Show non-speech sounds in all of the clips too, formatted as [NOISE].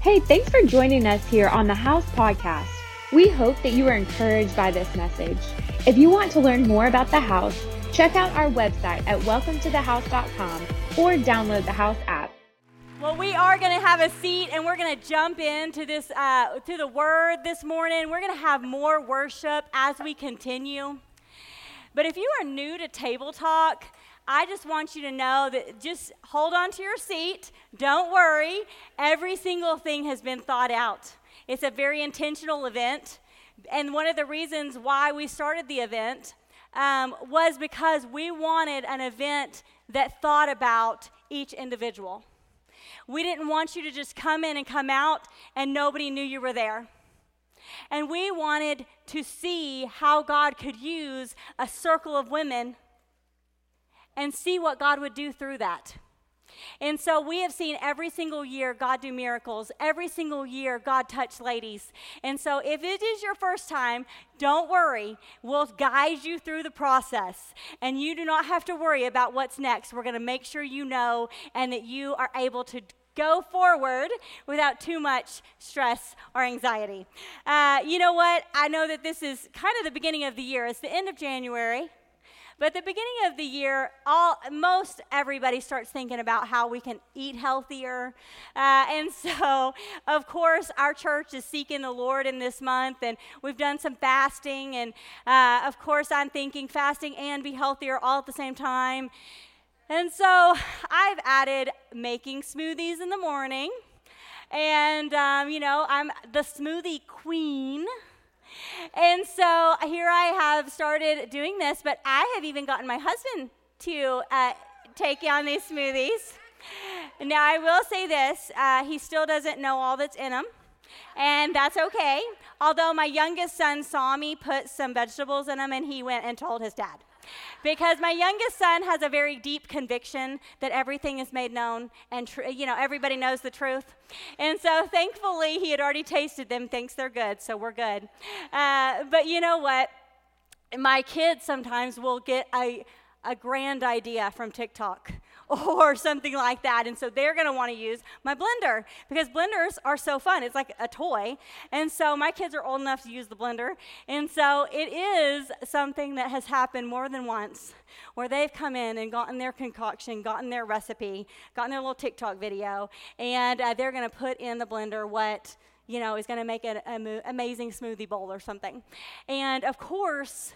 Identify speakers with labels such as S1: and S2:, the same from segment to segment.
S1: Hey, thanks for joining us here on the House Podcast. We hope that you are encouraged by this message. If you want to learn more about the house, check out our website at welcometothehouse.com or download the House app.
S2: Well, we are going to have a seat and we're going to jump into this, uh, to the word this morning. We're going to have more worship as we continue. But if you are new to Table Talk, I just want you to know that just hold on to your seat. Don't worry. Every single thing has been thought out. It's a very intentional event. And one of the reasons why we started the event um, was because we wanted an event that thought about each individual. We didn't want you to just come in and come out and nobody knew you were there. And we wanted to see how God could use a circle of women and see what God would do through that. And so we have seen every single year God do miracles. Every single year God touch ladies. And so if it is your first time, don't worry. We'll guide you through the process. And you do not have to worry about what's next. We're going to make sure you know and that you are able to go forward without too much stress or anxiety. Uh, you know what? I know that this is kind of the beginning of the year. It's the end of January. But at the beginning of the year, all most everybody starts thinking about how we can eat healthier. Uh, and so, of course, our church is seeking the Lord in this month, and we've done some fasting. And uh, of course, I'm thinking fasting and be healthier all at the same time. And so, I've added making smoothies in the morning. And, um, you know, I'm the smoothie queen. And so here I have started doing this, but I have even gotten my husband to uh, take on these smoothies. Now, I will say this uh, he still doesn't know all that's in them, and that's okay. Although my youngest son saw me put some vegetables in them, and he went and told his dad because my youngest son has a very deep conviction that everything is made known and tr- you know everybody knows the truth. And so thankfully he had already tasted them thinks they're good so we're good. Uh, but you know what? My kids sometimes will get a, a grand idea from tiktok [LAUGHS] or something like that. And so they're going to want to use my blender because blenders are so fun. It's like a toy. And so my kids are old enough to use the blender. And so it is something that has happened more than once where they've come in and gotten their concoction, gotten their recipe, gotten their little TikTok video, and uh, they're going to put in the blender what you know, is going to make an amazing smoothie bowl or something. And of course,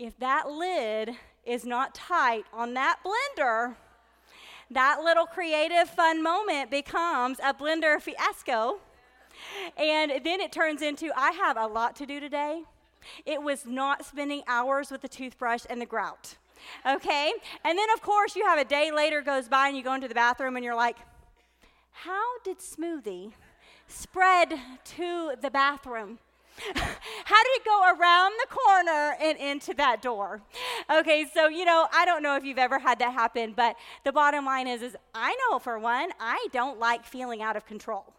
S2: if that lid is not tight on that blender, that little creative, fun moment becomes a blender fiasco. And then it turns into I have a lot to do today. It was not spending hours with the toothbrush and the grout. Okay? And then, of course, you have a day later goes by and you go into the bathroom and you're like, how did smoothie spread to the bathroom? [LAUGHS] How did it go around the corner and into that door? Okay, so you know, I don't know if you've ever had that happen, but the bottom line is is I know for one, I don't like feeling out of control.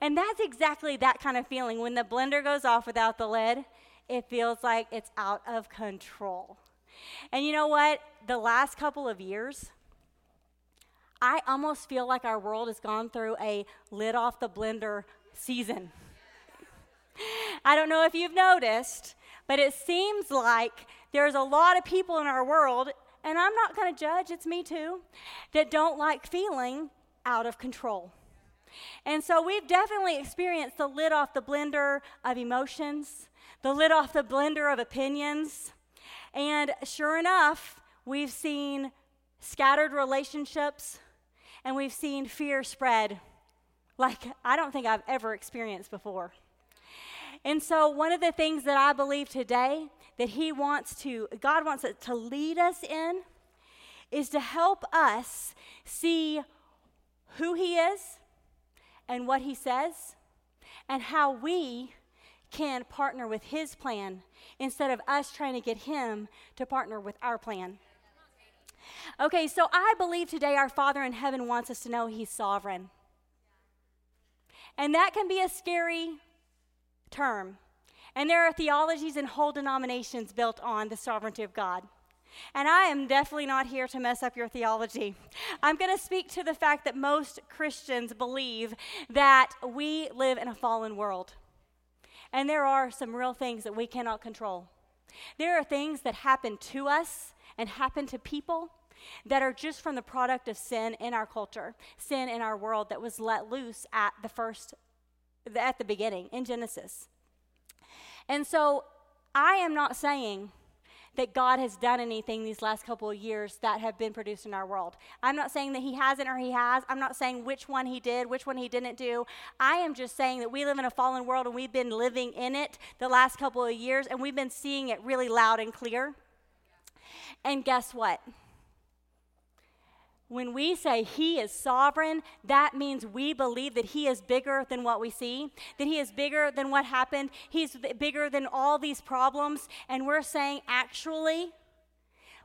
S2: And that's exactly that kind of feeling when the blender goes off without the lid, it feels like it's out of control. And you know what? The last couple of years, I almost feel like our world has gone through a lid off the blender season. [LAUGHS] I don't know if you've noticed, but it seems like there's a lot of people in our world, and I'm not going to judge, it's me too, that don't like feeling out of control. And so we've definitely experienced the lid off the blender of emotions, the lid off the blender of opinions. And sure enough, we've seen scattered relationships and we've seen fear spread like I don't think I've ever experienced before. And so, one of the things that I believe today that He wants to, God wants to lead us in, is to help us see who He is and what He says, and how we can partner with His plan instead of us trying to get Him to partner with our plan. Okay, so I believe today our Father in heaven wants us to know He's sovereign. And that can be a scary term. And there are theologies and whole denominations built on the sovereignty of God. And I am definitely not here to mess up your theology. I'm going to speak to the fact that most Christians believe that we live in a fallen world. And there are some real things that we cannot control. There are things that happen to us and happen to people that are just from the product of sin in our culture, sin in our world that was let loose at the first at the beginning in Genesis. And so I am not saying that God has done anything these last couple of years that have been produced in our world. I'm not saying that He hasn't or He has. I'm not saying which one He did, which one He didn't do. I am just saying that we live in a fallen world and we've been living in it the last couple of years and we've been seeing it really loud and clear. And guess what? When we say He is sovereign, that means we believe that He is bigger than what we see, that He is bigger than what happened, He's bigger than all these problems. And we're saying, actually,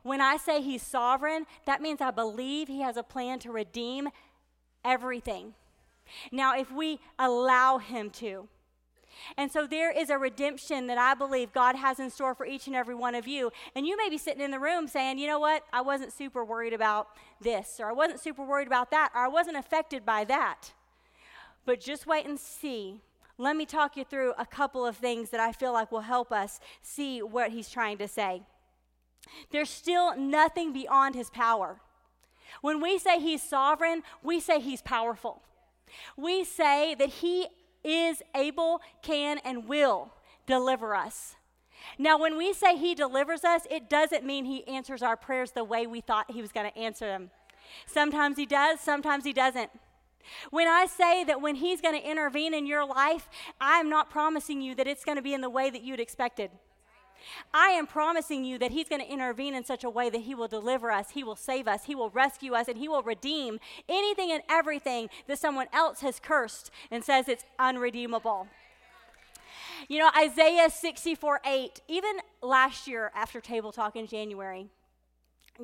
S2: when I say He's sovereign, that means I believe He has a plan to redeem everything. Now, if we allow Him to, and so there is a redemption that I believe God has in store for each and every one of you. And you may be sitting in the room saying, you know what, I wasn't super worried about this, or I wasn't super worried about that, or I wasn't affected by that. But just wait and see. Let me talk you through a couple of things that I feel like will help us see what he's trying to say. There's still nothing beyond his power. When we say he's sovereign, we say he's powerful. We say that he is able, can, and will deliver us. Now, when we say He delivers us, it doesn't mean He answers our prayers the way we thought He was going to answer them. Sometimes He does, sometimes He doesn't. When I say that when He's going to intervene in your life, I'm not promising you that it's going to be in the way that you'd expected. I am promising you that He's going to intervene in such a way that He will deliver us, He will save us, He will rescue us, and He will redeem anything and everything that someone else has cursed and says it's unredeemable. You know, Isaiah 64 8, even last year after Table Talk in January,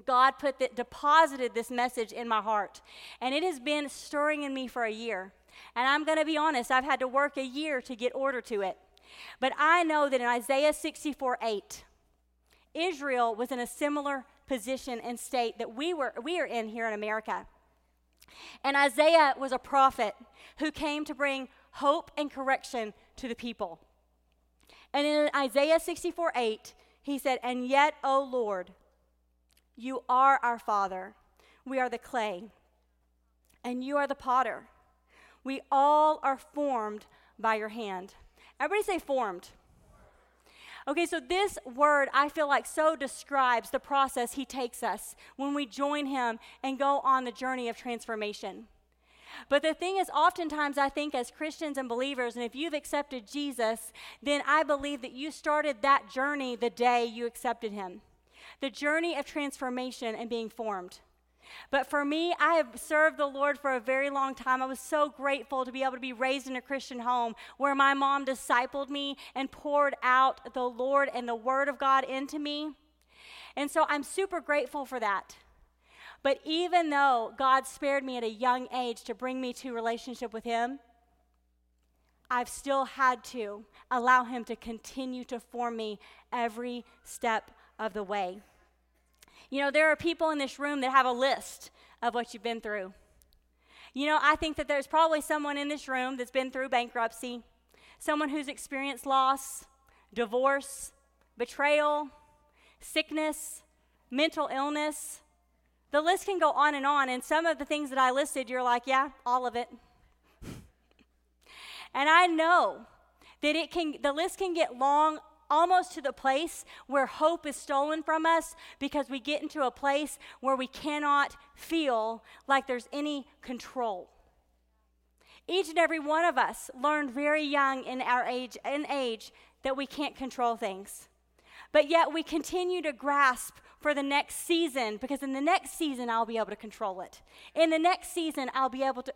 S2: God put deposited this message in my heart. And it has been stirring in me for a year. And I'm going to be honest, I've had to work a year to get order to it. But I know that in Isaiah 64 8, Israel was in a similar position and state that we, were, we are in here in America. And Isaiah was a prophet who came to bring hope and correction to the people. And in Isaiah 64 8, he said, And yet, O Lord, you are our Father. We are the clay, and you are the potter. We all are formed by your hand. Everybody say formed. Okay, so this word I feel like so describes the process he takes us when we join him and go on the journey of transformation. But the thing is, oftentimes I think as Christians and believers, and if you've accepted Jesus, then I believe that you started that journey the day you accepted him. The journey of transformation and being formed. But for me, I have served the Lord for a very long time. I was so grateful to be able to be raised in a Christian home where my mom discipled me and poured out the Lord and the Word of God into me. And so I'm super grateful for that. But even though God spared me at a young age to bring me to relationship with Him, I've still had to allow Him to continue to form me every step of the way. You know, there are people in this room that have a list of what you've been through. You know, I think that there's probably someone in this room that's been through bankruptcy, someone who's experienced loss, divorce, betrayal, sickness, mental illness. The list can go on and on. And some of the things that I listed, you're like, yeah, all of it. [LAUGHS] and I know that it can, the list can get long almost to the place where hope is stolen from us because we get into a place where we cannot feel like there's any control. Each and every one of us learned very young in our age in age that we can't control things. But yet we continue to grasp for the next season because in the next season I'll be able to control it. In the next season I'll be able to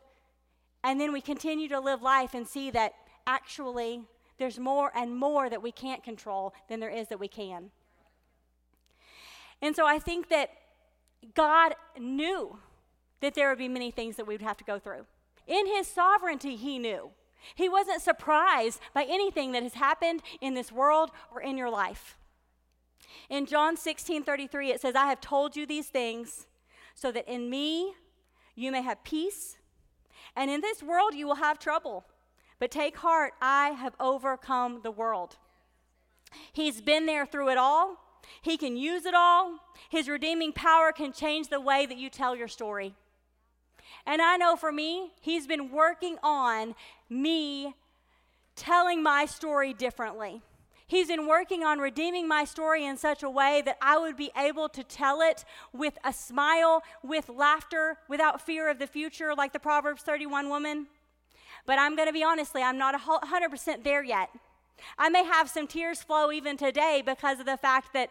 S2: and then we continue to live life and see that actually there's more and more that we can't control than there is that we can. And so I think that God knew that there would be many things that we would have to go through. In His sovereignty, He knew. He wasn't surprised by anything that has happened in this world or in your life. In John 16 33, it says, I have told you these things so that in me you may have peace. And in this world you will have trouble. But take heart, I have overcome the world. He's been there through it all. He can use it all. His redeeming power can change the way that you tell your story. And I know for me, He's been working on me telling my story differently. He's been working on redeeming my story in such a way that I would be able to tell it with a smile, with laughter, without fear of the future, like the Proverbs 31 woman. But I'm going to be honestly, I'm not 100% there yet. I may have some tears flow even today because of the fact that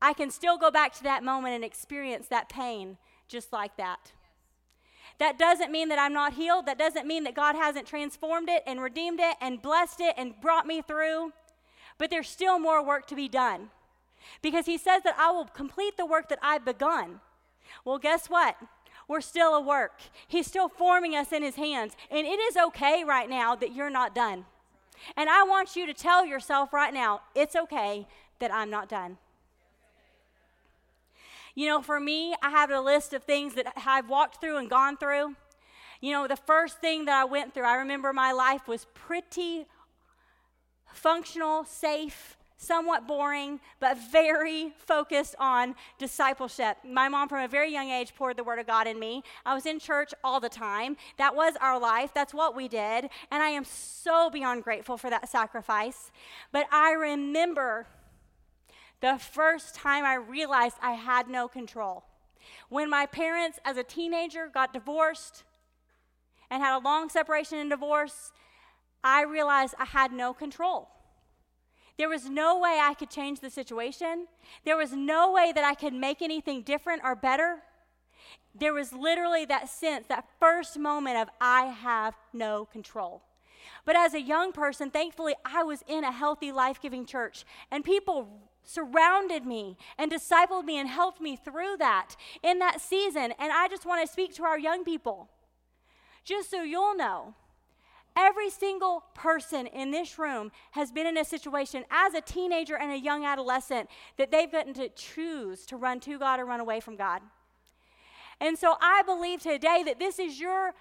S2: I can still go back to that moment and experience that pain just like that. That doesn't mean that I'm not healed. That doesn't mean that God hasn't transformed it and redeemed it and blessed it and brought me through. But there's still more work to be done. Because he says that I will complete the work that I've begun. Well, guess what? We're still a work. He's still forming us in his hands. And it is okay right now that you're not done. And I want you to tell yourself right now, it's okay that I'm not done. You know, for me, I have a list of things that I've walked through and gone through. You know, the first thing that I went through, I remember my life was pretty functional, safe, somewhat boring, but very focused on discipleship. My mom, from a very young age, poured the Word of God in me. I was in church all the time. That was our life, that's what we did. And I am so beyond grateful for that sacrifice. But I remember the first time I realized I had no control. When my parents, as a teenager, got divorced and had a long separation and divorce, I realized I had no control. There was no way I could change the situation. There was no way that I could make anything different or better. There was literally that sense, that first moment of, I have no control. But as a young person, thankfully, I was in a healthy, life giving church, and people surrounded me and discipled me and helped me through that in that season. And I just want to speak to our young people. Just so you'll know, every single person in this room has been in a situation as a teenager and a young adolescent that they've gotten to choose to run to God or run away from God. And so I believe today that this is your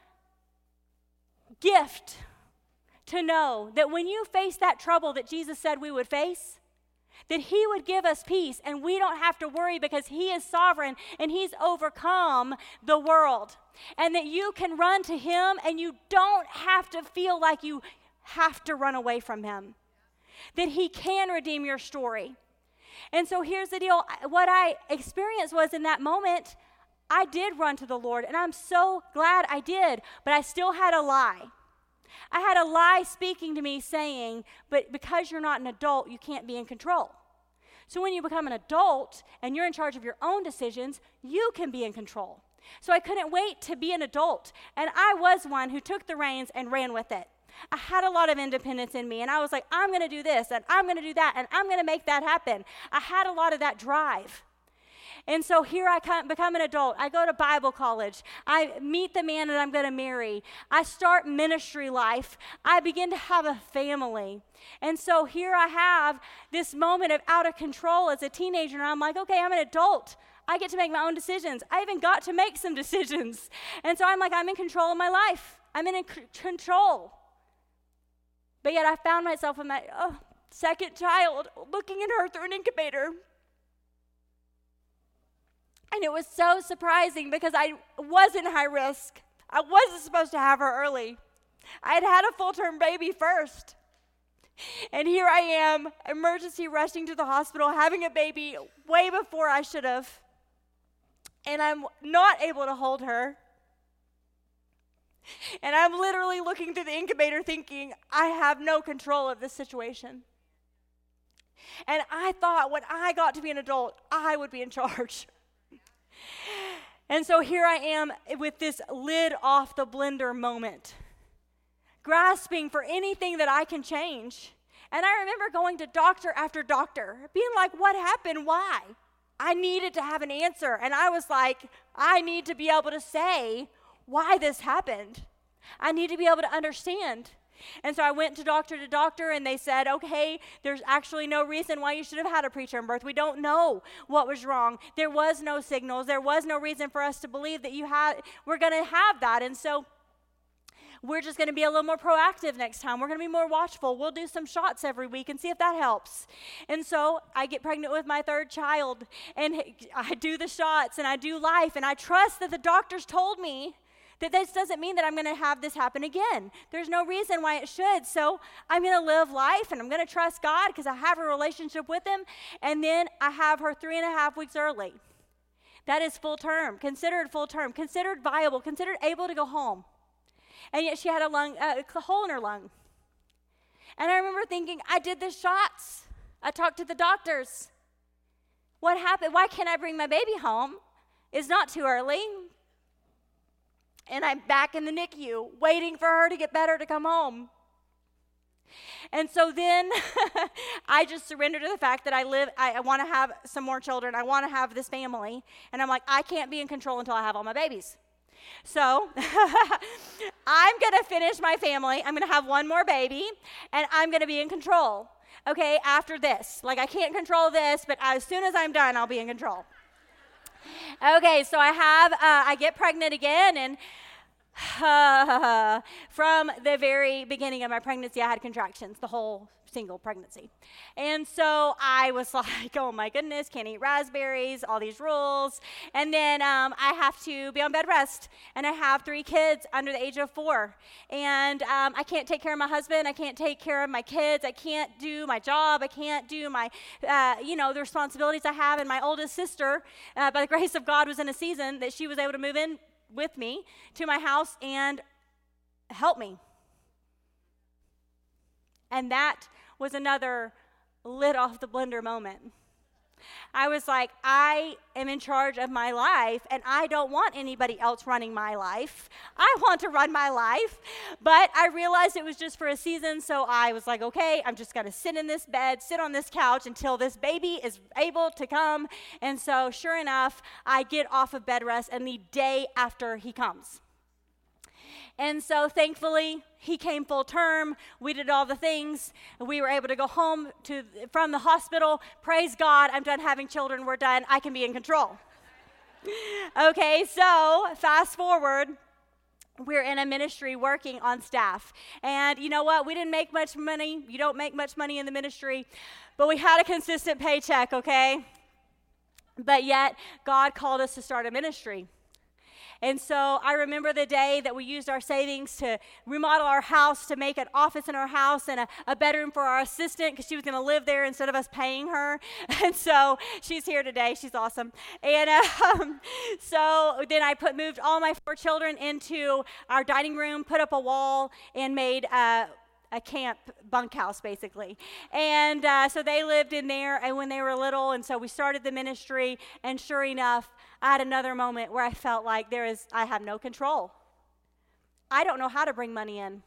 S2: gift to know that when you face that trouble that Jesus said we would face, that He would give us peace and we don't have to worry because He is sovereign and He's overcome the world. And that you can run to Him and you don't have to feel like you have to run away from Him. That He can redeem your story. And so here's the deal what I experienced was in that moment, I did run to the Lord, and I'm so glad I did, but I still had a lie. I had a lie speaking to me saying, but because you're not an adult, you can't be in control. So when you become an adult and you're in charge of your own decisions, you can be in control. So I couldn't wait to be an adult. And I was one who took the reins and ran with it. I had a lot of independence in me, and I was like, I'm going to do this, and I'm going to do that, and I'm going to make that happen. I had a lot of that drive. And so here I come, become an adult. I go to Bible college. I meet the man that I'm going to marry. I start ministry life. I begin to have a family. And so here I have this moment of out of control as a teenager. And I'm like, okay, I'm an adult. I get to make my own decisions. I even got to make some [LAUGHS] decisions. And so I'm like, I'm in control of my life. I'm in control. But yet I found myself in my oh, second child looking at her through an incubator. And it was so surprising because I wasn't high risk. I wasn't supposed to have her early. I had had a full term baby first. And here I am, emergency rushing to the hospital, having a baby way before I should have. And I'm not able to hold her. And I'm literally looking through the incubator thinking, I have no control of this situation. And I thought when I got to be an adult, I would be in charge. [LAUGHS] And so here I am with this lid off the blender moment, grasping for anything that I can change. And I remember going to doctor after doctor, being like, What happened? Why? I needed to have an answer. And I was like, I need to be able to say why this happened. I need to be able to understand. And so I went to doctor to doctor, and they said, okay, there's actually no reason why you should have had a preterm birth. We don't know what was wrong. There was no signals. There was no reason for us to believe that you had, we're going to have that. And so we're just going to be a little more proactive next time. We're going to be more watchful. We'll do some shots every week and see if that helps. And so I get pregnant with my third child, and [LAUGHS] I do the shots, and I do life, and I trust that the doctors told me that this doesn't mean that I'm going to have this happen again. There's no reason why it should. So I'm going to live life and I'm going to trust God because I have a relationship with Him. And then I have her three and a half weeks early. That is full term, considered full term, considered viable, considered able to go home. And yet she had a lung, uh, a hole in her lung. And I remember thinking, I did the shots. I talked to the doctors. What happened? Why can't I bring my baby home? It's not too early and I'm back in the NICU waiting for her to get better to come home. And so then [LAUGHS] I just surrendered to the fact that I live, I, I want to have some more children. I want to have this family. And I'm like, I can't be in control until I have all my babies. So [LAUGHS] I'm going to finish my family. I'm going to have one more baby, and I'm going to be in control. Okay, after this. Like, I can't control this, but as soon as I'm done, I'll be in control. Okay, so I have, uh, I get pregnant again, and uh, [SIGHS] from the very beginning of my pregnancy, I had contractions the whole single pregnancy. And so I was [LAUGHS] like, oh my goodness, can't eat raspberries, all these rules. And then um, I have to be on bed rest. And I have three kids under the age of four. And um, I can't take care of my husband. I can't take care of my kids. I can't do my job. I can't do my, uh, you know, the responsibilities I have. And my oldest sister, uh, by the [LAUGHS] grace of God, was in a season that she was able to move in with me to my house and help me. And that was another lit off the blender moment. I was like, I am in charge of my life, and I don't want anybody else running my life. I want to run my life. But I realized it was just for a season, so I was like, okay, I'm just going to sit in this bed, sit on this couch until this baby is able to come. And so, sure enough, I get off of bed rest, and the day after he comes. And so thankfully, he came full term. We did all the things. We were able to go home to, from the hospital. Praise God, I'm done having children. We're done. I can be in control. [LAUGHS] okay, so fast forward we're in a ministry working on staff. And you know what? We didn't make much money. You don't make much money in the ministry, but we had a consistent paycheck, okay? But yet, God called us to start a ministry. And so I remember the day that we used our savings to remodel our house to make an office in our house and a, a bedroom for our assistant because she was going to live there instead of us paying her. [LAUGHS] And so she's here today. She's awesome. And um, [LAUGHS] so then I put moved all my four children into our dining room, put up a wall, and made. Uh, a camp bunkhouse basically. And uh, so they lived in there and when they were little and so we started the ministry and sure enough i had another moment where i felt like there is i have no control. I don't know how to bring money in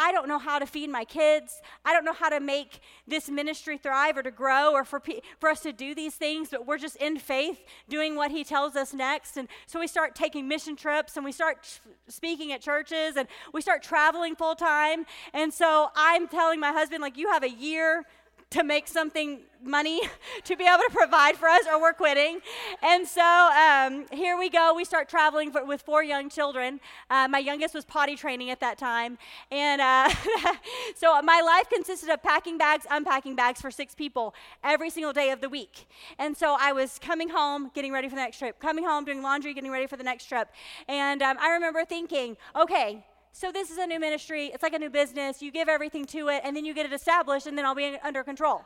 S2: I don't know how to feed my kids. I don't know how to make this ministry thrive or to grow or for, for us to do these things, but we're just in faith doing what He tells us next. And so we start taking mission trips and we start speaking at churches and we start traveling full time. And so I'm telling my husband, like, you have a year to make something money [LAUGHS] to be able to provide for us or we're quitting. And so um, here we go. We start traveling for, with four young children. Uh, my youngest was potty training at that time. And uh, [LAUGHS] so my life consisted of packing bags unpacking bags for six people every single day of the week. And so i was coming home getting ready for the next trip coming home doing laundry getting ready for the next trip. And um, i remember thinking okay so this is a new ministry. It's like a new business. You give everything to it, and then you get it established, and then I'll be under control.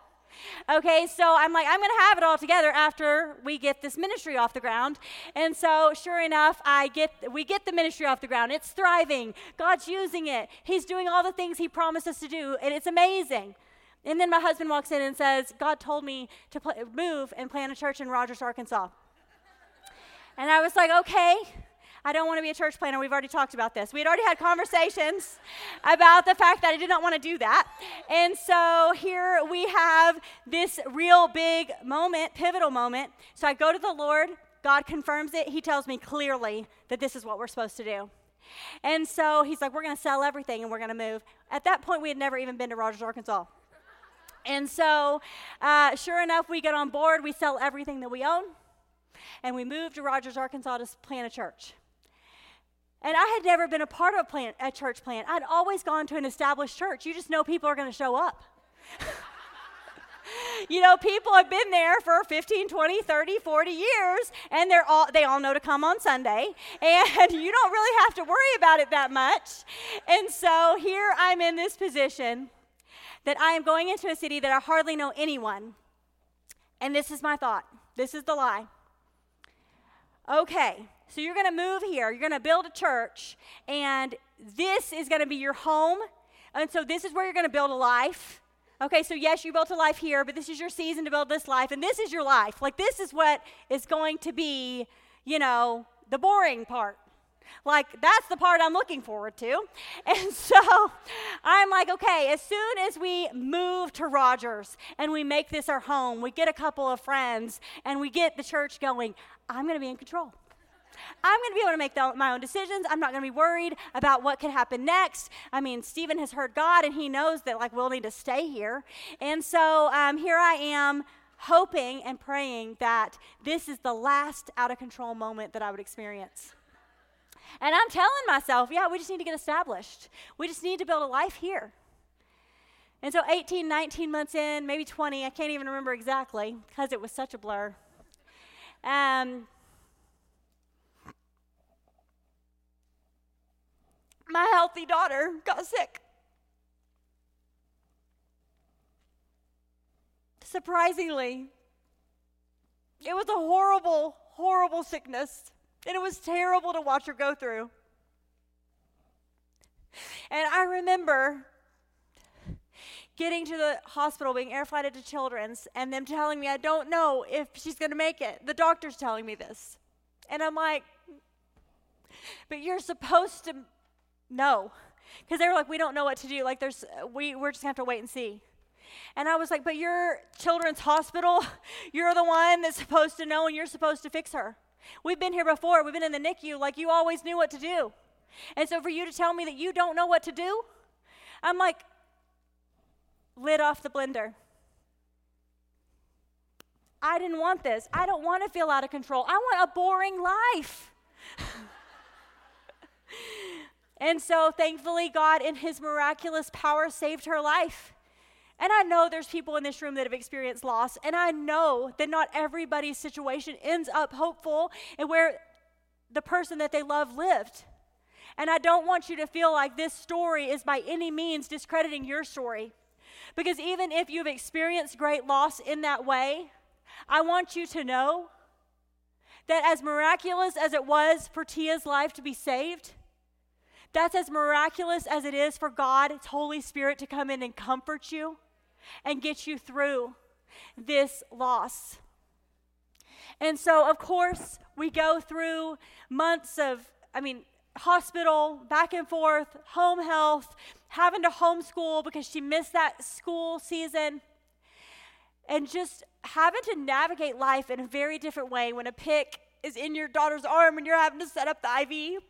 S2: Okay, so I'm like, I'm going to have it all together after we get this ministry off the ground. And so, sure enough, I get we get the ministry off the ground. It's thriving. God's using it. He's doing all the things He promised us to do, and it's amazing. And then my husband walks in and says, God told me to pl- move and plant a church in Rogers, Arkansas. And I was like, okay. I don't want to be a church planner. We've already talked about this. We had already had conversations about the fact that I did not want to do that. And so here we have this real big moment, pivotal moment. So I go to the Lord. God confirms it. He tells me clearly that this is what we're supposed to do. And so he's like, We're going to sell everything and we're going to move. At that point, we had never even been to Rogers, Arkansas. And so, uh, sure enough, we get on board, we sell everything that we own, and we move to Rogers, Arkansas to plant a church. And I had never been a part of a, plant, a church plant. I'd always gone to an established church. You just know people are going to show up. [LAUGHS] you know, people have been there for 15, 20, 30, 40 years, and they're all, they all know to come on Sunday, [LAUGHS] and you don't really have to worry about it that much. And so here I'm in this position that I am going into a city that I hardly know anyone. And this is my thought. This is the lie. Okay, so you're going to move here. You're going to build a church, and this is going to be your home. And so this is where you're going to build a life. Okay, so yes, you built a life here, but this is your season to build this life, and this is your life. Like, this is what is going to be, you know, the boring part. Like, that's the part I'm looking forward to. [LAUGHS] And so I'm like, okay, as soon as we move to Rogers and we make this our home, we get a couple of friends, and we get the church going, I'm going to be in control. I'm going to be able to make the, my own decisions. I'm not going to be worried about what could happen next. I mean, Stephen has heard God and he knows that, like, we'll need to stay here. And so um, here I am hoping and praying that this is the last out of control moment that I would experience. And I'm telling myself, yeah, we just need to get established. We just need to build a life here. And so 18, 19 months in, maybe 20, I can't even remember exactly because it was such a blur. Um, my healthy daughter got sick. Surprisingly, it was a horrible, horrible sickness. And it was terrible to watch her go through. And I remember getting to the hospital, being air flighted to Children's, and them telling me, I don't know if she's going to make it. The doctor's telling me this. And I'm like, but you're supposed to know. Because they were like, we don't know what to do. Like, there's, we, we're just going to have to wait and see. And I was like, but you're Children's Hospital. [LAUGHS] You're the one that's supposed to know, and you're supposed to fix her. We've been here before. We've been in the NICU like you always knew what to do. And so for you to tell me that you don't know what to do, I'm like, lid off the blender. I didn't want this. I don't want to feel out of control. I want a boring life. [LAUGHS] and so thankfully, God, in His miraculous power, saved her life. And I know there's people in this room that have experienced loss, and I know that not everybody's situation ends up hopeful and where the person that they love lived. And I don't want you to feel like this story is by any means discrediting your story. Because even if you've experienced great loss in that way, I want you to know that as miraculous as it was for Tia's life to be saved, that's as miraculous as it is for God's Holy Spirit to come in and comfort you and get you through this loss. And so, of course, we go through months of, I mean, hospital, back and forth, home health, having to homeschool because she missed that school season, and just having to navigate life in a very different way when a PICC is in your daughter's arm and you're having to set up the IV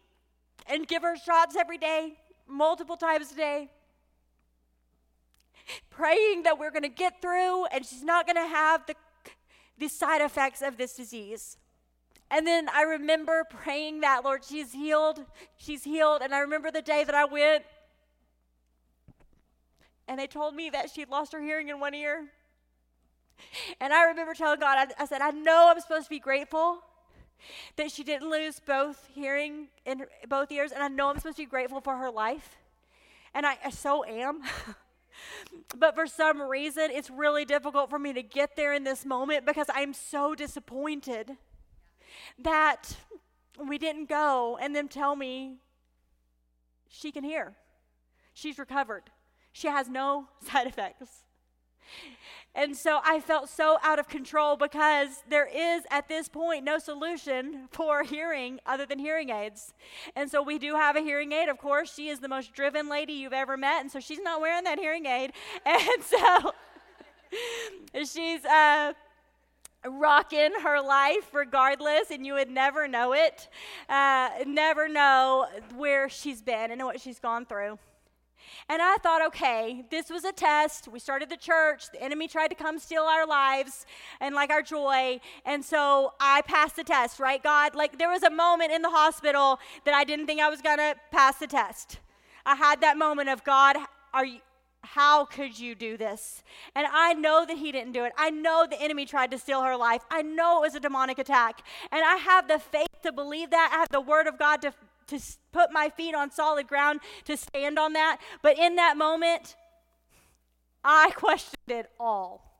S2: and give her shots every day, multiple times a day praying that we're going to get through and she's not going to have the, the side effects of this disease. And then I remember praying that, Lord, she's healed, she's healed. And I remember the day that I went and they told me that she'd lost her hearing in one ear. And I remember telling God, I, I said, I know I'm supposed to be grateful that she didn't lose both hearing in both ears, and I know I'm supposed to be grateful for her life. And I, I so am. [LAUGHS] But for some reason, it's really difficult for me to get there in this moment because I'm so disappointed that we didn't go and them tell me she can hear. She's recovered. She has no [LAUGHS] side effects. And so I felt so out of control because there is at this point no solution [LAUGHS] for hearing other than hearing aids. And so we do have a hearing aid. Of course, she is the most driven lady you've ever met, and so she's not wearing that hearing aid. [LAUGHS] And so [LAUGHS] she's uh rocking her life regardless, and you would never know it, uh, never know where she's been and what she's gone through. And I thought, okay, this was a test. We started the church. The enemy tried to come steal our lives and like our joy. And so I passed the test, right, God? Like there was a moment in the hospital that I didn't think I was going to pass the test. I had that moment of, God, are you, how could you do this? And I know that he didn't do it. I know the enemy tried to steal her life. I know it was a demonic attack. And I have the faith to believe that. I have the word of God to, to put my feet on solid ground to stand on that. But in that moment, I [LAUGHS] questioned it all.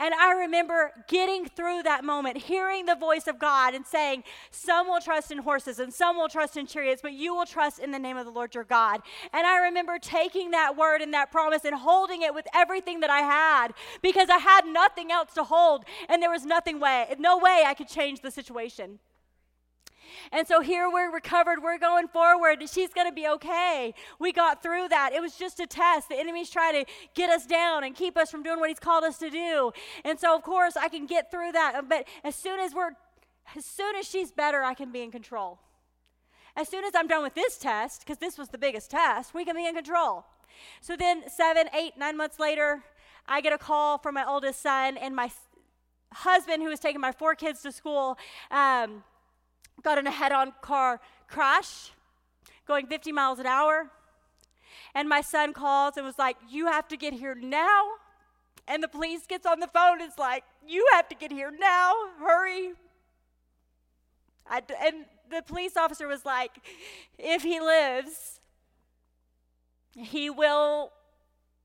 S2: And I remember getting through that moment, hearing the voice of God and saying, Some will trust in horses and some will trust in chariots, but you will trust in the name of the Lord your God. And I remember taking that word and that promise and holding it with everything that I had because I had nothing else to hold and there was nothing way, no way I could change the situation. And so here we're recovered, we're going forward, she's going to be okay. We got through that. It was just a test. The enemy's trying to get us down and keep us from doing what he's called us to do. And so, of course, I can get through that. But as soon as we're, as soon as she's better, I can be in control. As soon as I'm done with this test, because this was the biggest test, we can be in control. So then, seven, eight, nine months later, I get a call from my oldest son and my husband, who was taking my four kids to school. Um, got in a head on car crash going 50 miles an hour. And my son calls and was like, You have to get here now. And the police gets on the phone and is like, You have to get here now. Hurry. I, and the police officer was like, If he lives, he will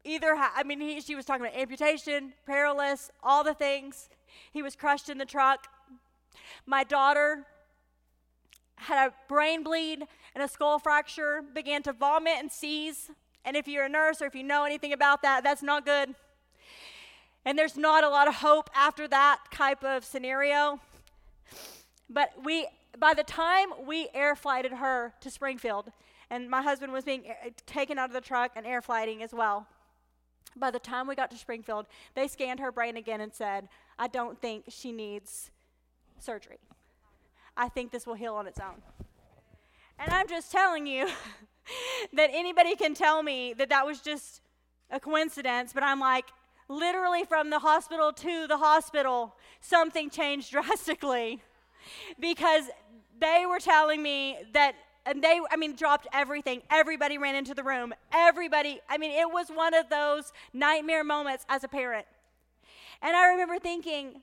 S2: either have, I mean, he, she was talking about amputation, paralysis, all the things. He was crushed in the truck. My daughter had a brain bleed and a skull fracture, began to vomit and seize. And if you're a nurse or if you know anything about that, that's not good. And there's not a lot of hope after that type of scenario. But we, by the time we air flighted her to Springfield, and my husband was being eh, taken out of the truck and air flighting as well. By the time we got to Springfield, they scanned her brain again and said, I don't think she needs surgery. I think this will heal on its own. And I'm just telling you [LAUGHS] that anybody can tell me that that was just a coincidence, but I'm like, literally from the hospital to the hospital, something changed [LAUGHS] drastically. Because they were telling me that and they i mean dropped everything. Everybody ran into the room. Everybody i mean it was one of those nightmare moments as a parent. And i remember thinking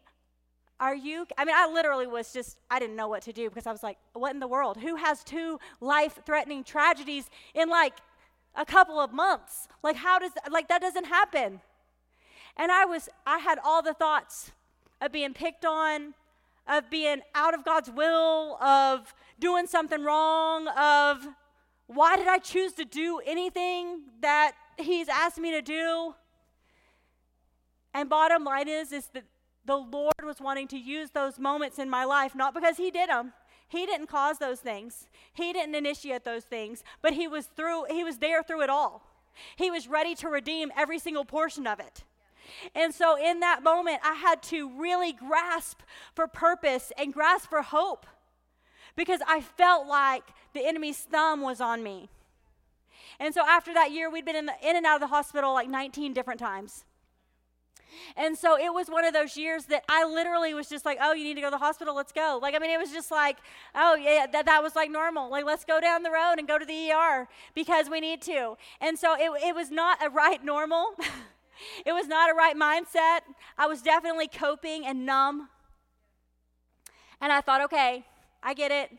S2: are you? I mean, I literally was just, I didn't know what to do because I was like, what in the world? Who has two life threatening tragedies in like a couple of months? Like, how does, like, that doesn't happen. And I was, I had all the thoughts of being picked on, of being out of God's will, of doing something wrong, of why did I choose to do anything that He's asked me to do? And bottom line is, is that the Lord was wanting to use those moments in my life, not because He did them. He didn't cause those things. He didn't initiate those things, but he was through he was there through it all. He was ready to redeem every single portion of it. And so in that moment I had to really grasp for purpose and grasp for hope because I felt like the enemy's thumb was on me. And so after that year we'd been in, the, in and out of the hospital like 19 different times. And so it was one of those years that I literally was just like, oh, you need to go to the hospital, let's go. Like, I mean, it was just like, oh, yeah, that, that was like normal. Like, let's go down the road and go to the ER because we need to. And so it, it was not a right normal, [LAUGHS] it was not a right mindset. I was definitely coping and numb. And I thought, okay, I get it.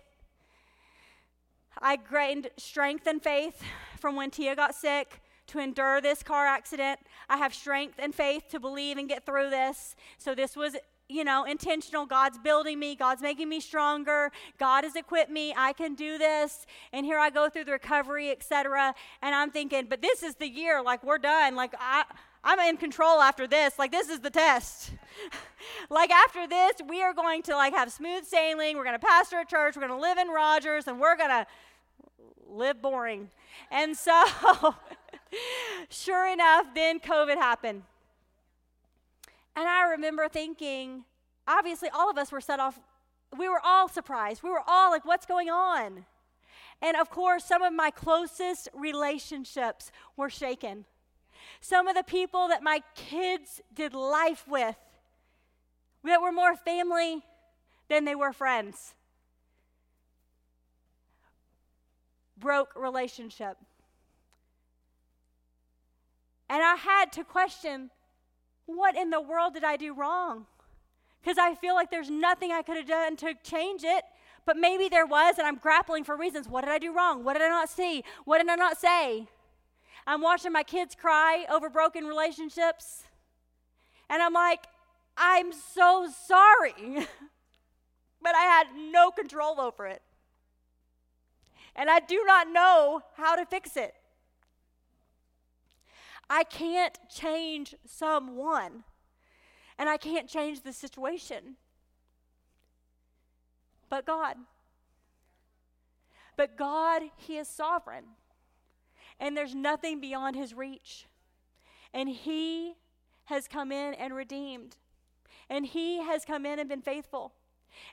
S2: I gained strength and faith from when Tia got sick to endure this car accident. I have strength and faith to believe and get through this. So this was you know, intentional. God's building me. God's making me stronger. God has equipped me. I can do this. And here I go through the recovery, etc. And I'm thinking, but this is the year. Like we're done. Like I, I'm in control after this. Like this is the test. [LAUGHS] like after this, we are going to like have smooth sailing. We're going to pastor a church. We're going to live in Rogers, and we're going to live boring. And so. [LAUGHS] sure enough, then COVID happened. And I remember thinking, obviously, all of us were set off. We were all surprised. We were all like, what's going on? And of course, some of my closest relationships were shaken. Some of the people that my kids did life with that were more family than they were friends. Broke relationship. And I had to question what in the world did I do wrong? Because I feel like there's nothing I could have done to change it, but maybe there was, and I'm grappling for reasons. What did I do wrong? What did I not see? What did I not say? I'm watching my kids cry over broken relationships, and I'm like, I'm so sorry. [LAUGHS] but I had no control over it. And I do not know how to fix it. I can't change someone, and I can't change the situation. But God. But God, He is sovereign, and there's nothing beyond His reach. And He has come in and redeemed, and He has come in and been faithful,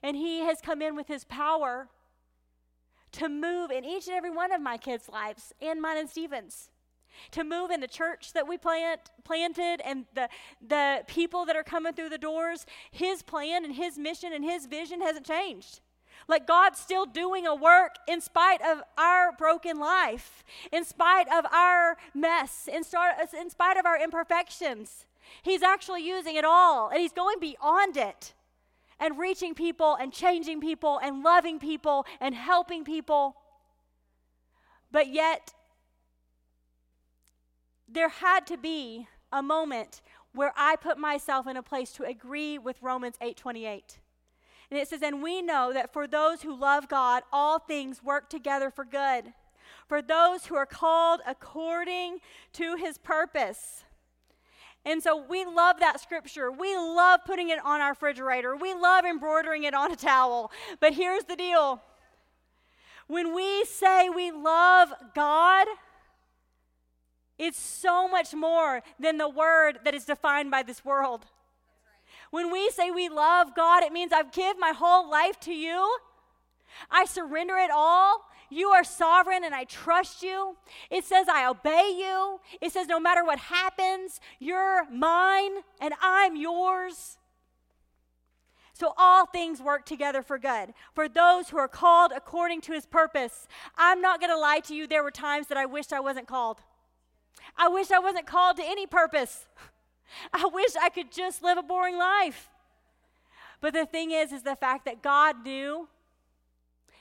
S2: and He has come in with His power to move in each and every one of my kids' lives and mine and Stephen's to move in the church that we plant, planted and the, the people that are coming through the doors, his plan and his mission and his vision hasn't changed. Like God's still doing a work in spite of our broken life, in spite of our mess, in, start, in spite of our imperfections. He's actually using it all, and He's going beyond it and reaching people and changing people and loving people and helping people. But yet, there had to be a moment where I put myself in a place to agree with Romans 8:28. And it says, "And we know that for those who love God, all things work together for good, for those who are called according to his purpose." And so we love that scripture. We love putting it on our refrigerator. We love embroidering it on a towel. But here's the deal. When we say we love God, it's so much more than the word that is defined by this world. When we say we love God, it means I've given my whole life to you. I surrender it all. You are sovereign and I trust you. It says I obey you. It says no matter what happens, you're mine and I'm yours. So all things work together for good for those who are called according to his purpose. I'm not going to lie to you, there were times that I wished I wasn't called. I wish I wasn't called to any purpose. [LAUGHS] I wish I could just live a boring life. But the thing is, is the fact that God knew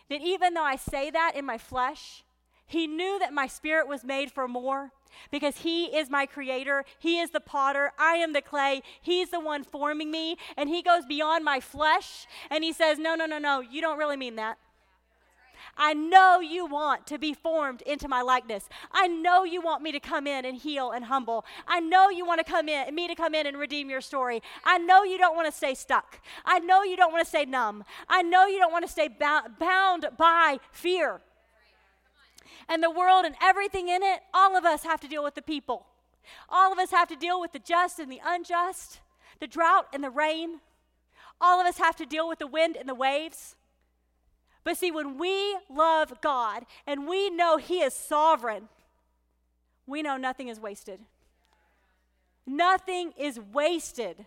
S2: that even though I say that in my flesh, He knew that my spirit was made for more because He is my creator. He is the potter. I am the clay. He's the one forming me. And He goes beyond my flesh and He says, No, no, no, no, you don't really mean that. I know you want to be formed into my likeness. I know you want me to come in and heal and humble. I know you want to come in, me to come in and redeem your story. I know you don't want to stay stuck. I know you don't want to stay numb. I know you don't want to stay bound by fear. And the world and everything in it, all of us have to deal with the people. All of us have to deal with the just and the unjust, the drought and the rain. All of us have to deal with the wind and the waves. But see, when we love God and we know He is sovereign, we know nothing is wasted. Nothing is wasted.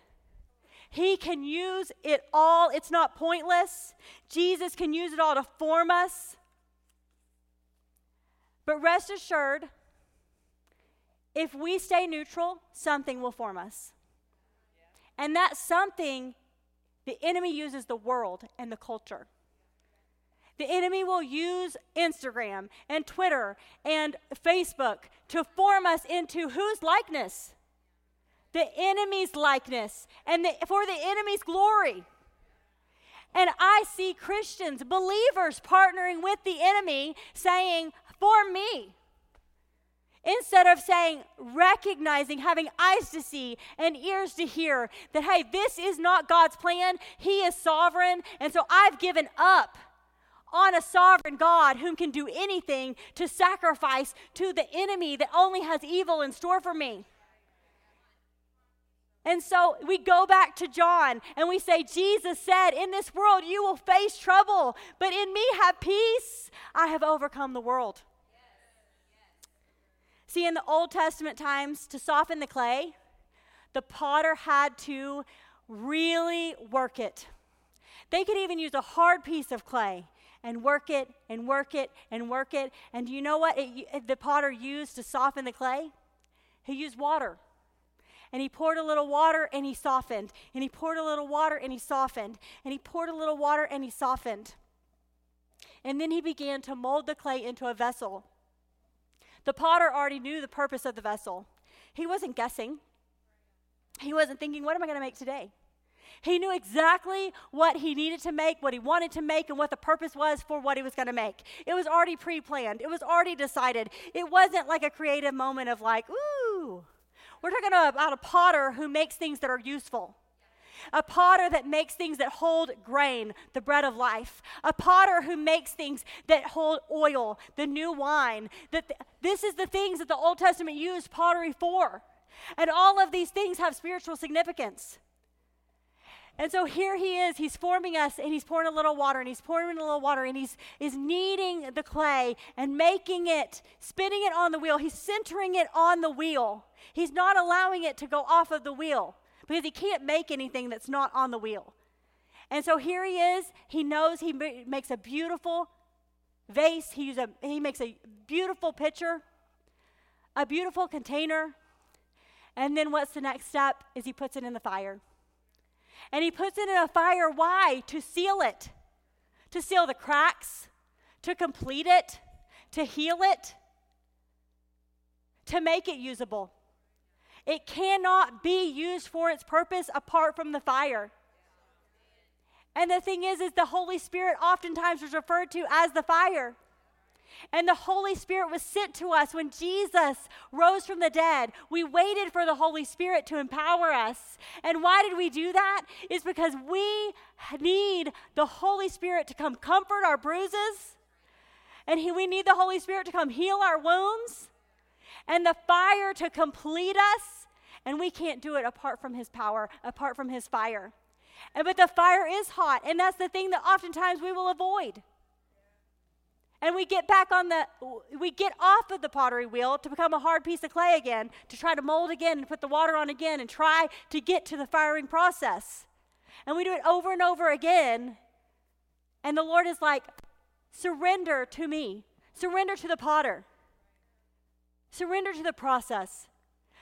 S2: He can use it all. It's not pointless. Jesus can use it all to form us. But rest assured, if we stay neutral, something will form us. And that something, the enemy uses the world and the culture. The enemy will use Instagram and Twitter and Facebook to form us into whose likeness? The enemy's likeness and the, for the enemy's glory. And I see Christians, believers, partnering with the enemy saying, For me. Instead of saying, recognizing, having eyes to see and ears to hear that, hey, this is not God's plan. He is sovereign. And so I've given up on a sovereign God whom can do anything to sacrifice to the enemy that only has evil in store for me. And so we go back to John and we say, Jesus said, In this world you will face trouble, but in me have peace. I have overcome the world. See, in the Old Testament times, to soften the clay, the potter had to really work it. They could even use a hard piece of clay and work it and work it and work it. And do you know what it, the potter used to soften the clay? He used water. And he poured a little water and he softened. And he poured a little water and he softened. And he poured a little water and he softened. And then he began to mold the clay into a vessel. The potter already knew the purpose of the vessel. He wasn't guessing. He wasn't thinking, what am I going to make today? He knew exactly what he needed to make, what he wanted to make, and what the purpose was for what he was going to make. It was already pre planned, it was already decided. It wasn't like a creative moment of, like, ooh. We're talking about a potter who makes things that are useful. A potter that makes things that hold grain, the bread of life. A potter who makes things that hold oil, the new wine. That th- this is the things that the Old Testament used pottery for. And all of these things have spiritual significance. And so here he is, he's forming us and he's pouring a little water and he's pouring a little water and he's is kneading the clay and making it, spinning it on the wheel. He's centering it on the wheel. He's not allowing it to go off of the wheel because he can't make anything that's not on the wheel. And so here he is. He knows he makes a beautiful vase. He, a, he makes a beautiful pitcher, a beautiful container. And then what's the next step is he puts it in the fire. And he puts it in a fire. Why? To seal it, to seal the cracks, to complete it, to heal it, to make it usable. It cannot be used for its purpose apart from the fire. And the thing is, is the Holy Spirit oftentimes is referred to as the fire. And the Holy Spirit was sent to us when Jesus rose from the dead. We waited for the Holy Spirit to empower us. And why did we do that? Is because we need the Holy Spirit to come comfort our bruises. And he, we need the Holy Spirit to come heal our wounds. And the fire to complete us. And we can't do it apart from his power, apart from his fire. And, but the fire is hot. And that's the thing that oftentimes we will avoid and we get back on the we get off of the pottery wheel to become a hard piece of clay again to try to mold again and put the water on again and try to get to the firing process. And we do it over and over again. And the lord is like surrender to me. Surrender to the potter. Surrender to the process.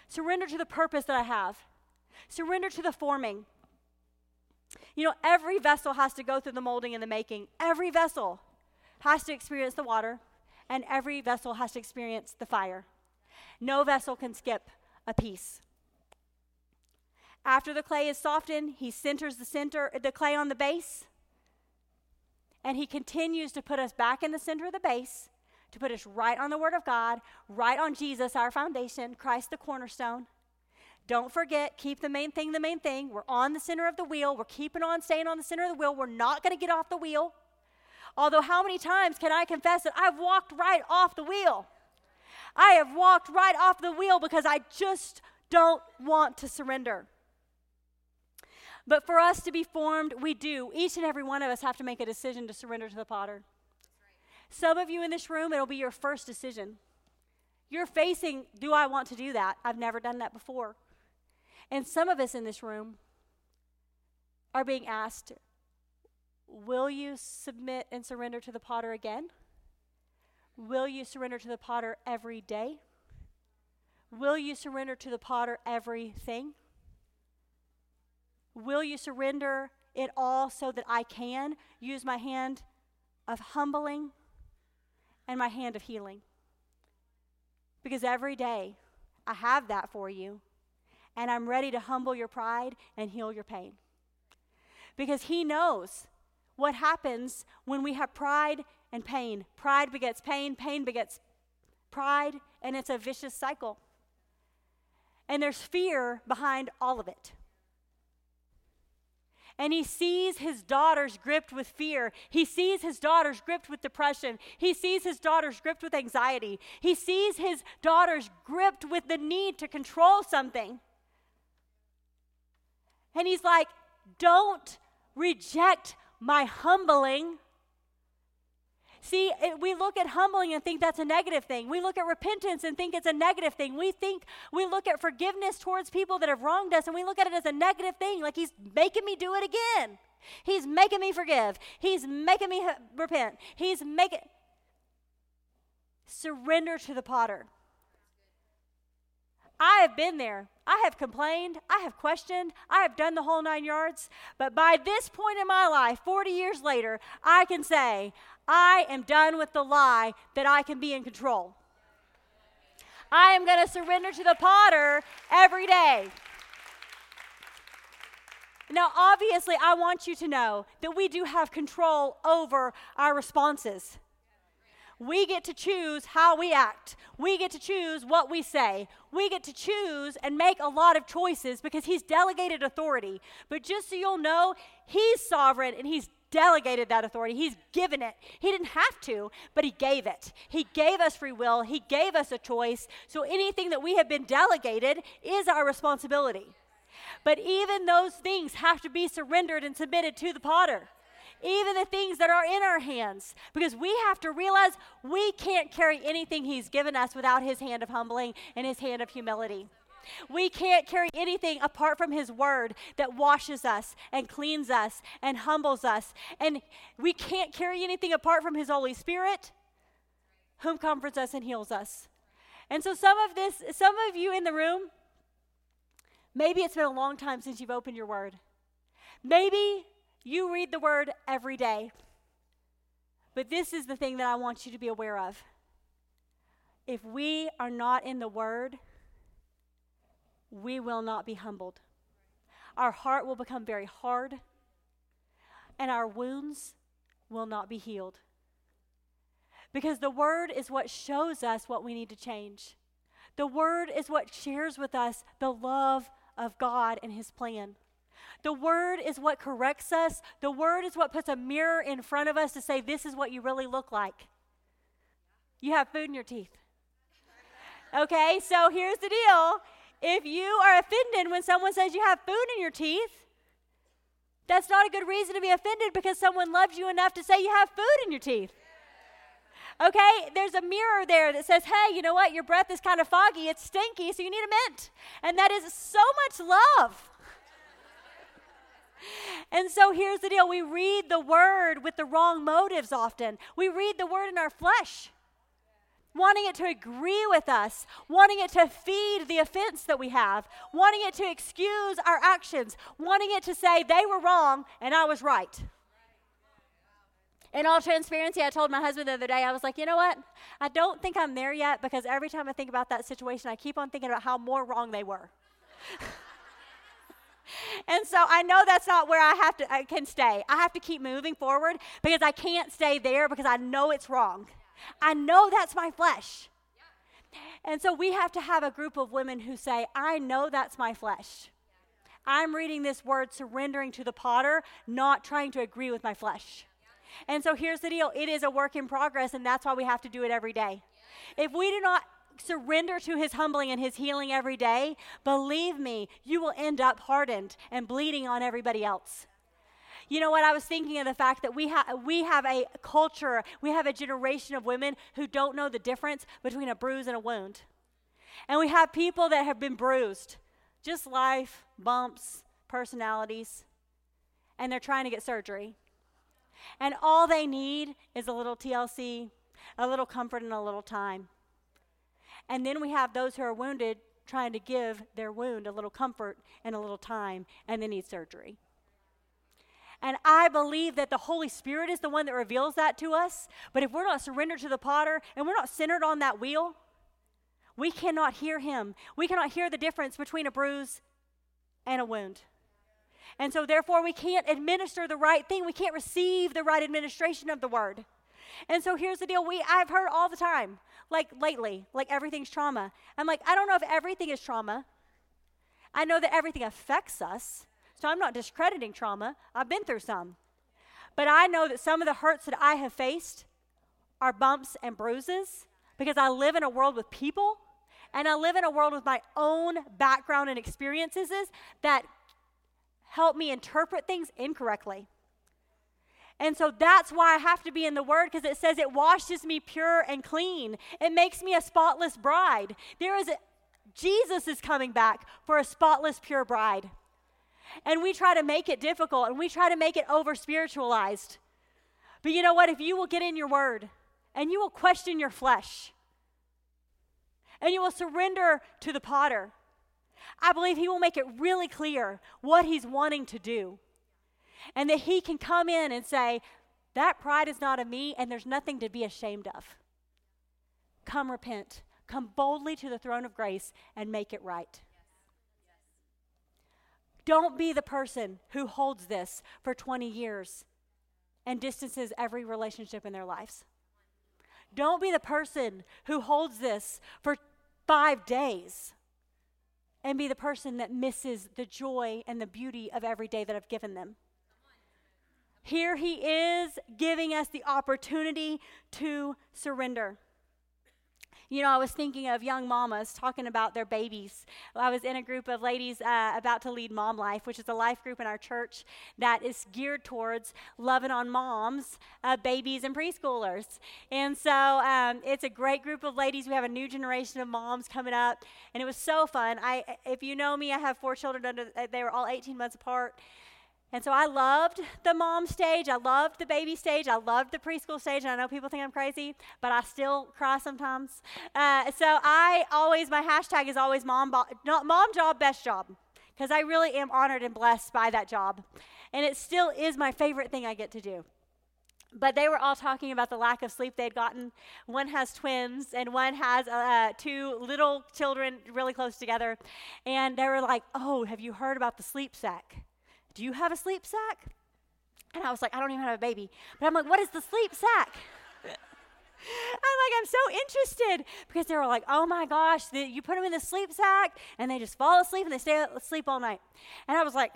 S2: Surrender to the purpose that i have. Surrender to the forming. You know every vessel has to go through the molding and the making. Every vessel has to experience the water, and every vessel has to experience the fire. No vessel can skip a piece. After the clay is softened, he centers the center the clay on the base. And he continues to put us back in the center of the base, to put us right on the word of God, right on Jesus, our foundation, Christ the cornerstone. Don't forget, keep the main thing the main thing. We're on the center of the wheel. We're keeping on staying on the center of the wheel. We're not going to get off the wheel. Although, how many times can I confess that I've walked right off the wheel? I have walked right off the wheel because I just don't want to surrender. But for us to be formed, we do. Each and every one of us have to make a decision to surrender to the potter. Some of you in this room, it'll be your first decision. You're facing, do I want to do that? I've never done that before. And some of us in this room are being asked, Will you submit and surrender to the potter again? Will you surrender to the potter every day? Will you surrender to the potter everything? Will you surrender it all so that I can use my hand of humbling and my hand of healing? Because every day I have that for you, and I'm ready to humble your pride and heal your pain. Because He knows what happens when we have pride and pain. Pride begets pain, pain begets pride, and it's a vicious cycle. And there's fear behind all of it. And he sees his daughters gripped with fear. He sees his daughters gripped with depression. He sees his daughters gripped with anxiety. He sees his daughters gripped with the need to control something. And he's like, don't reject my humbling. See, it, we look at humbling and think that's a negative thing. We look at repentance and think it's a negative thing. We think, we look at forgiveness towards people that have wronged us and we look at it as a negative thing, like he's making me do it again. He's making me forgive. He's making me ha- repent. He's making. Surrender to the potter. I have been there. I have complained. I have questioned. I have done the whole nine yards. But by this point in my life, 40 years later, I can say, I am done with the lie that I can be in control. I am going to surrender to the potter every day. Now, obviously, I want you to know that we do have control over our responses. We get to choose how we act. We get to choose what we say. We get to choose and make a lot of choices because He's delegated authority. But just so you'll know, He's sovereign and He's delegated that authority. He's given it. He didn't have to, but He gave it. He gave us free will, He gave us a choice. So anything that we have been delegated is our responsibility. But even those things have to be surrendered and submitted to the potter. Even the things that are in our hands, because we have to realize we can't carry anything He's given us without His hand of humbling and His hand of humility. We can't carry anything apart from His Word that washes us and cleans us and humbles us. And we can't carry anything apart from His Holy Spirit, whom comforts us and heals us. And so, some of this, some of you in the room, Maybe it's been a long time since you've opened your word. Maybe you read the word every day. But this is the thing that I want you to be aware of. If we are not in the word, we will not be humbled. Our heart will become very hard, and our wounds will not be healed. Because the word is what shows us what we need to change. The word is what shares with us the love of God and His plan. The Word is what corrects us. The Word is what puts a mirror in front of us to say, This is what you really look like. You have food in your teeth. Okay, so here's the deal. If you are offended when someone says you have food in your teeth, that's not a good reason to be offended because someone loves you enough to say you have food in your teeth. Okay, there's a mirror there that says, hey, you know what? Your breath is kind of foggy, it's stinky, so you need a mint. And that is so much love. And so here's the deal we read the word with the wrong motives often. We read the word in our flesh, wanting it to agree with us, wanting it to feed the offense that we have, wanting it to excuse our actions, wanting it to say they were wrong and I was right. In all transparency, I told my husband the other day, I was like, you know what? I don't think I'm there yet because every time I think about that situation, I keep on thinking about how more wrong they were. [LAUGHS] and so I know that's not where I have to I can stay. I have to keep moving forward because I can't stay there because I know it's wrong. I know that's my flesh. And so we have to have a group of women who say, I know that's my flesh. I'm reading this word surrendering to the potter, not trying to agree with my flesh. And so here's the deal it is a work in progress, and that's why we have to do it every day. If we do not surrender to his humbling and his healing every day, believe me, you will end up hardened and bleeding on everybody else. You know what? I was thinking of the fact that we, ha- we have a culture, we have a generation of women who don't know the difference between a bruise and a wound. And we have people that have been bruised, just life, bumps, personalities, and they're trying to get surgery. And all they need is a little TLC, a little comfort, and a little time. And then we have those who are wounded trying to give their wound a little comfort and a little time, and they need surgery. And I believe that the Holy Spirit is the one that reveals that to us. But if we're not surrendered to the potter and we're not centered on that wheel, we cannot hear him. We cannot hear the difference between a bruise and a wound. And so, therefore, we can't administer the right thing. We can't receive the right administration of the word. And so, here's the deal we, I've heard all the time, like lately, like everything's trauma. I'm like, I don't know if everything is trauma. I know that everything affects us. So, I'm not discrediting trauma. I've been through some. But I know that some of the hurts that I have faced are bumps and bruises because I live in a world with people and I live in a world with my own background and experiences that help me interpret things incorrectly. And so that's why I have to be in the Word because it says it washes me pure and clean. It makes me a spotless bride. There is a, Jesus is coming back for a spotless, pure bride. And we try to make it difficult and we try to make it over spiritualized. But you know what? If you will get in your Word and you will question your flesh and you will surrender to the potter, I believe He will make it really clear what He's wanting to do. And that He can come in and say, That pride is not of me, and there's nothing to be ashamed of. Come repent. Come boldly to the throne of grace and make it right. Don't be the person who holds this for 20 years and distances every relationship in their lives. Don't be the person who holds this for five days and be the person that misses the joy and the beauty of every day that I've given them. Here he is giving us the opportunity to surrender. You know, I was thinking of young mamas talking about their babies. I was in a group of ladies uh, about to lead Mom Life, which is a life group in our church that is geared towards loving on moms, uh, babies, and preschoolers. And so um, it's a great group of ladies. We have a new generation of moms coming up, and it was so fun. I, if you know me, I have four children under. They were all 18 months apart. And so I loved the mom stage. I loved the baby stage. I loved the preschool stage. And I know people think I'm crazy, but I still cry sometimes. Uh, so I always, my hashtag is always mom, bo- not mom job, best job. Because I really am honored and blessed by that job. And it still is my favorite thing I get to do. But they were all talking about the lack of sleep they'd gotten. One has twins, and one has uh, two little children really close together. And they were like, Oh, have you heard about the sleep sack? Do you have a sleep sack? And I was like, I don't even have a baby. But I'm like, what is the sleep sack? [LAUGHS] I'm like, I'm so interested because they were like, oh my gosh, the, you put them in the sleep sack and they just fall asleep and they stay asleep all night. And I was like,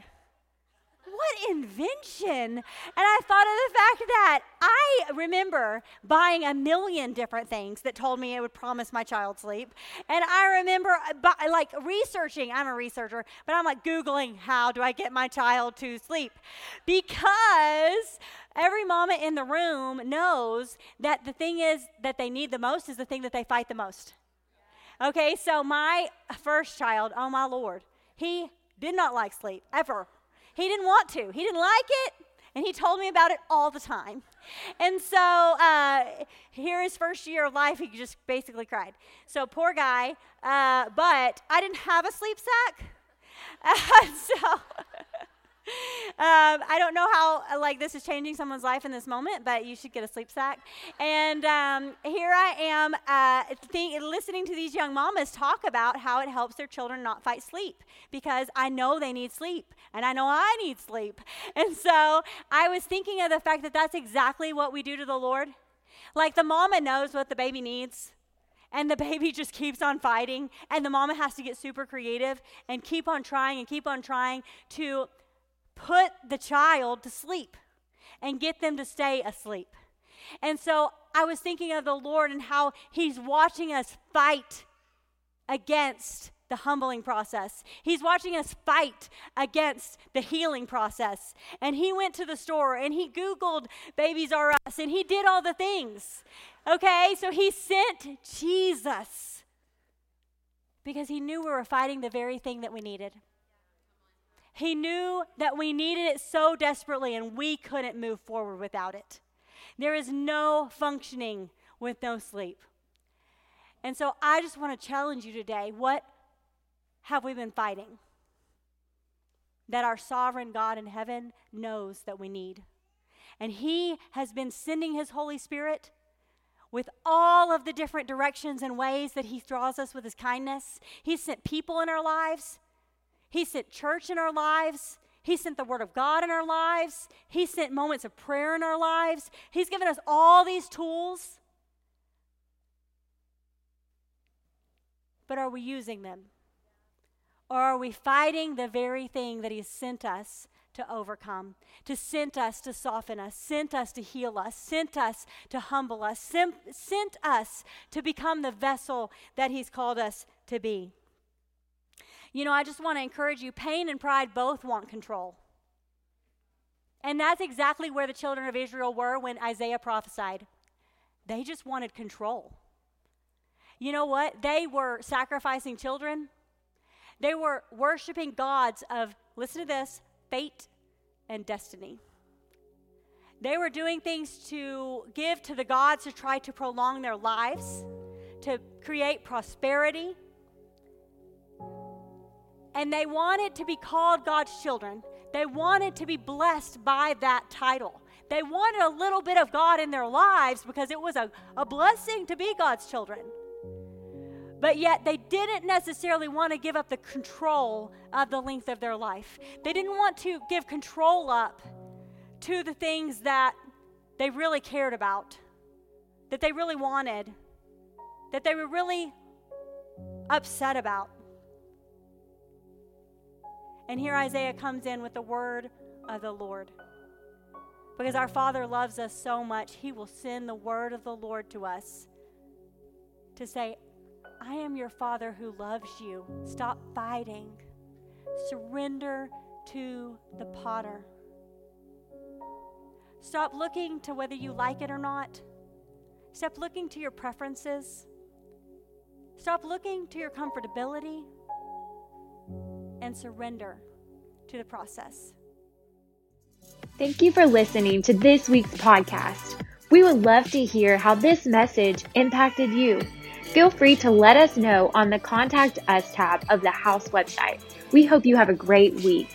S2: what invention? And I thought of the fact that I remember buying a million different things that told me it would promise my child sleep. And I remember uh, like researching, I'm a researcher, but I'm like Googling, how do I get my child to sleep? Because every mama in the room knows that the thing is that they need the most is the thing that they fight the most. Okay, so my first child, oh my Lord, he did not like sleep ever. He didn't want to, he didn't like it, and he told me about it all the time. And so uh, here his first year of life, he just basically cried. So poor guy, uh, but I didn't have a sleep sack. [LAUGHS] So [LAUGHS] um, I don't know how uh, like this is changing someone's life in this moment, but you should get a sleep sack. And um, here I am uh, listening to these young mamas talk about how it helps their children not fight sleep because I know they need sleep and I know I need sleep. [LAUGHS] And so I was thinking of the fact that that's exactly what we do to the Lord. Like the mama knows what the baby needs and the [LAUGHS] baby just keeps on fighting and the mama has to get super creative and keep on trying and keep on trying to put the child to sleep and get them to stay asleep. And so I was thinking of the Lord and how He's watching us fight against the humbling process. He's watching us fight against the healing process. And he went to the store and he Googled Babies R Us and he did all the things. Okay, so he sent Jesus because he knew we were fighting the very thing that we needed. He knew that we needed it so desperately and we couldn't move forward without it. There is no functioning with no sleep. And so I just want to challenge you today what have we been fighting? That our sovereign God in heaven knows that we need. And He has been sending His Holy Spirit with all of the different directions and ways that He draws us with His kindness. He's sent people in our lives. He sent church in our lives. He sent the Word of God in our lives. He sent moments of prayer in our lives. He's given us all these tools. But are we using them? Or are we fighting the very thing that He sent us to overcome, to sent us to soften us, sent us to heal us, sent us to humble us, sent, sent us to become the vessel that He's called us to be? You know, I just want to encourage you pain and pride both want control. And that's exactly where the children of Israel were when Isaiah prophesied. They just wanted control. You know what? They were sacrificing children. They were worshiping gods of, listen to this, fate and destiny. They were doing things to give to the gods to try to prolong their lives, to create prosperity. And they wanted to be called God's children. They wanted to be blessed by that title. They wanted a little bit of God in their lives because it was a, a blessing to be God's children. But yet, they didn't necessarily want to give up the control of the length of their life. They didn't want to give control up to the things that they really cared about, that they really wanted, that they were really upset about. And here Isaiah comes in with the word of the Lord. Because our Father loves us so much, He will send the word of the Lord to us to say, I am your Father who loves you. Stop fighting. Surrender to the potter. Stop looking to whether you like it or not. Stop looking to your preferences. Stop looking to your comfortability and surrender to the process.
S1: Thank you for listening to this week's podcast. We would love to hear how this message impacted you. Feel free to let us know on the Contact Us tab of the House website. We hope you have a great week.